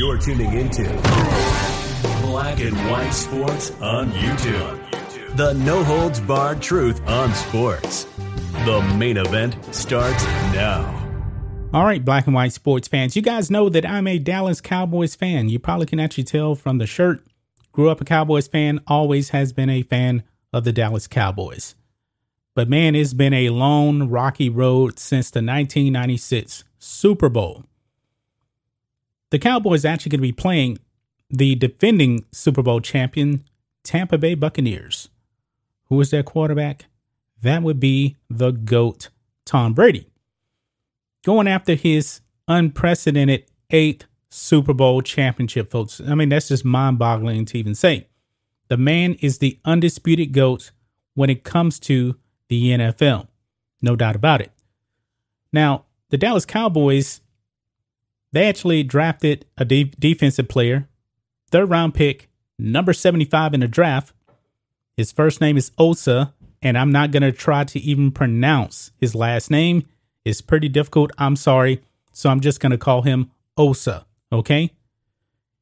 You're tuning into Black and White Sports on YouTube. The no holds barred truth on sports. The main event starts now. All right, black and white sports fans, you guys know that I'm a Dallas Cowboys fan. You probably can actually tell from the shirt. Grew up a Cowboys fan, always has been a fan of the Dallas Cowboys. But man, it's been a long, rocky road since the 1996 Super Bowl. The Cowboys actually going to be playing the defending Super Bowl champion Tampa Bay Buccaneers. Who is their quarterback? That would be the GOAT, Tom Brady going after his unprecedented eighth Super Bowl championship, folks. I mean, that's just mind boggling to even say. The man is the undisputed GOAT when it comes to the NFL. No doubt about it. Now, the Dallas Cowboys, they actually drafted a de- defensive player, third round pick, number 75 in the draft. His first name is Osa, and I'm not going to try to even pronounce his last name It's pretty difficult. I'm sorry. So I'm just going to call him Osa. Okay.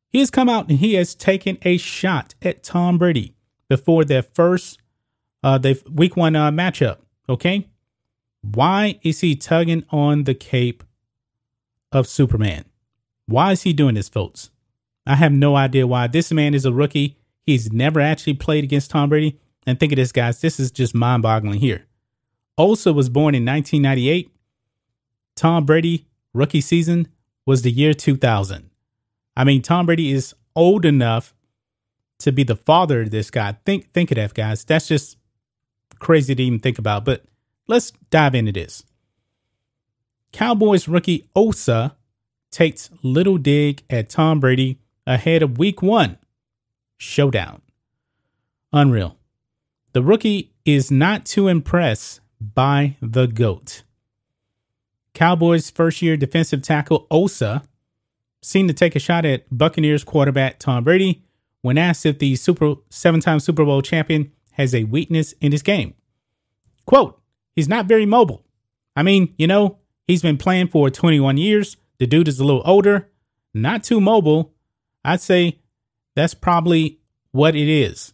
He has come out and he has taken a shot at Tom Brady before their first uh, the week one uh, matchup. Okay. Why is he tugging on the cape of Superman? Why is he doing this, folks? I have no idea why. This man is a rookie. He's never actually played against Tom Brady. And think of this, guys. This is just mind boggling here. Osa was born in 1998 Tom Brady rookie season was the year 2000. I mean, Tom Brady is old enough to be the father of this guy. Think think of that, guys. That's just crazy to even think about. But let's dive into this. Cowboys rookie Osa takes little dig at Tom Brady ahead of week one. Showdown. Unreal. The rookie is not too impressed by the GOAT. Cowboys first year defensive tackle Osa seemed to take a shot at Buccaneers quarterback Tom Brady when asked if the Super seven time Super Bowl champion has a weakness in his game. Quote, he's not very mobile. I mean, you know, he's been playing for 21 years. The dude is a little older, not too mobile. I'd say that's probably what it is.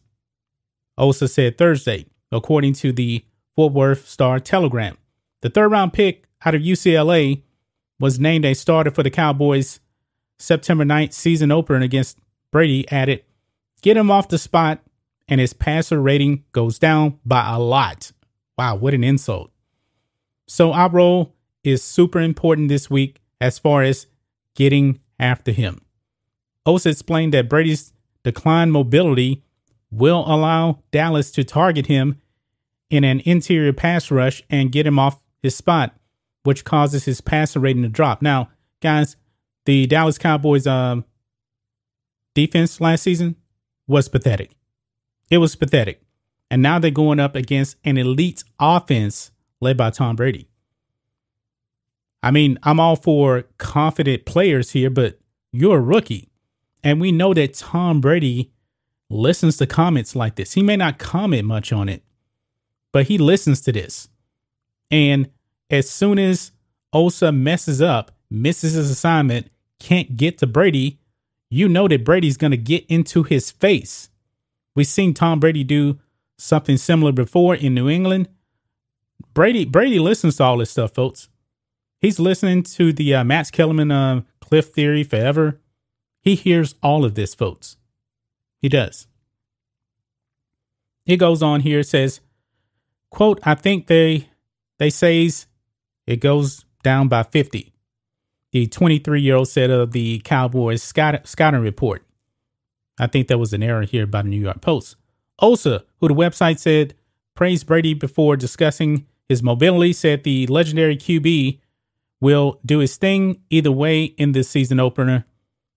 Osa said Thursday, according to the Fort Worth Star Telegram. The third round pick out of UCLA, was named a starter for the Cowboys September 9th season opener against Brady, added, Get him off the spot, and his passer rating goes down by a lot. Wow, what an insult. So I role is super important this week as far as getting after him. Osa explained that Brady's declined mobility will allow Dallas to target him in an interior pass rush and get him off his spot which causes his passer rating to drop. Now, guys, the Dallas Cowboys um, defense last season was pathetic. It was pathetic. And now they're going up against an elite offense led by Tom Brady. I mean, I'm all for confident players here, but you're a rookie. And we know that Tom Brady listens to comments like this. He may not comment much on it, but he listens to this. And as soon as Osa messes up, misses his assignment, can't get to Brady, you know that Brady's going to get into his face. We've seen Tom Brady do something similar before in New England. Brady Brady listens to all this stuff, folks. He's listening to the uh, Max Kellerman uh, Cliff Theory forever. He hears all of this, folks. He does. It goes on here. Says, "quote I think they they says it goes down by 50. The 23 year old said of the Cowboys scouting report. I think that was an error here by the New York Post. Osa, who the website said praised Brady before discussing his mobility, said the legendary QB will do his thing either way in this season opener.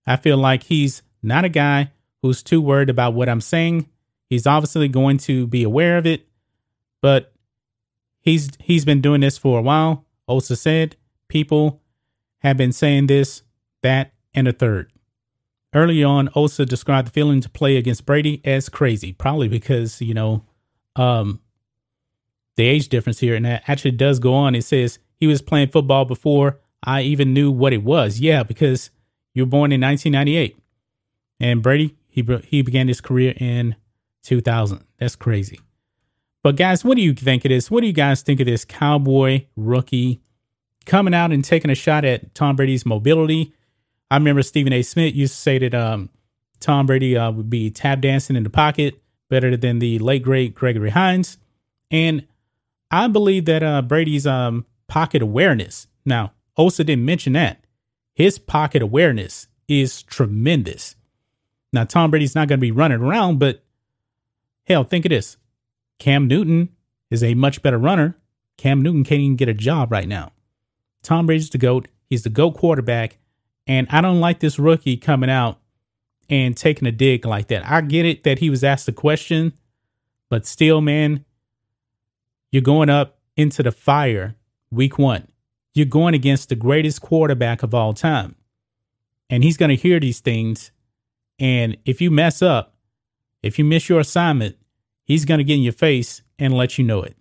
I feel like he's not a guy who's too worried about what I'm saying. He's obviously going to be aware of it, but he's he's been doing this for a while. Osa said people have been saying this, that, and a third. Early on, Osa described the feeling to play against Brady as crazy, probably because, you know, um, the age difference here. And that actually does go on. It says he was playing football before I even knew what it was. Yeah, because You were born in 1998. And Brady, he, he began his career in 2000. That's crazy. But guys, what do you think of this? What do you guys think of this cowboy rookie coming out and taking a shot at Tom Brady's mobility? I remember Stephen A. Smith used to say that um, Tom Brady uh, would be tap dancing in the pocket better than the late great Gregory Hines, and I believe that uh, Brady's um, pocket awareness. Now, Osa didn't mention that his pocket awareness is tremendous. Now, Tom Brady's not going to be running around, but hell, think of this: Cam Newton is a much better runner. Cam Newton can't even get a job right now. Tom Brady's the GOAT. He's the GOAT quarterback. And I don't like this rookie coming out and taking a dig like that. I get it that he was asked a question, but still, man, you're going up into the fire week one. You're going against the greatest quarterback of all time. And he's going to hear these things. And if you mess up, if you miss your assignment, he's going to get in your face and let you know it.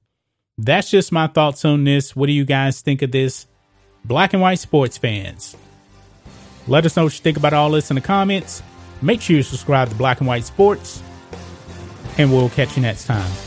That's just my thoughts on this. What do you guys think of this? Black and white sports fans. Let us know what you think about all this in the comments. Make sure you subscribe to Black and White Sports, and we'll catch you next time.